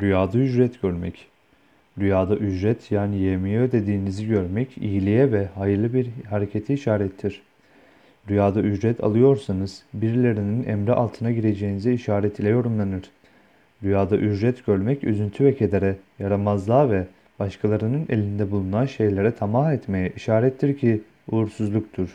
Rüyada ücret görmek. Rüyada ücret yani yemeği ödediğinizi görmek iyiliğe ve hayırlı bir harekete işarettir. Rüyada ücret alıyorsanız birilerinin emri altına gireceğinize işaret ile yorumlanır. Rüyada ücret görmek üzüntü ve kedere, yaramazlığa ve başkalarının elinde bulunan şeylere tamah etmeye işarettir ki uğursuzluktur.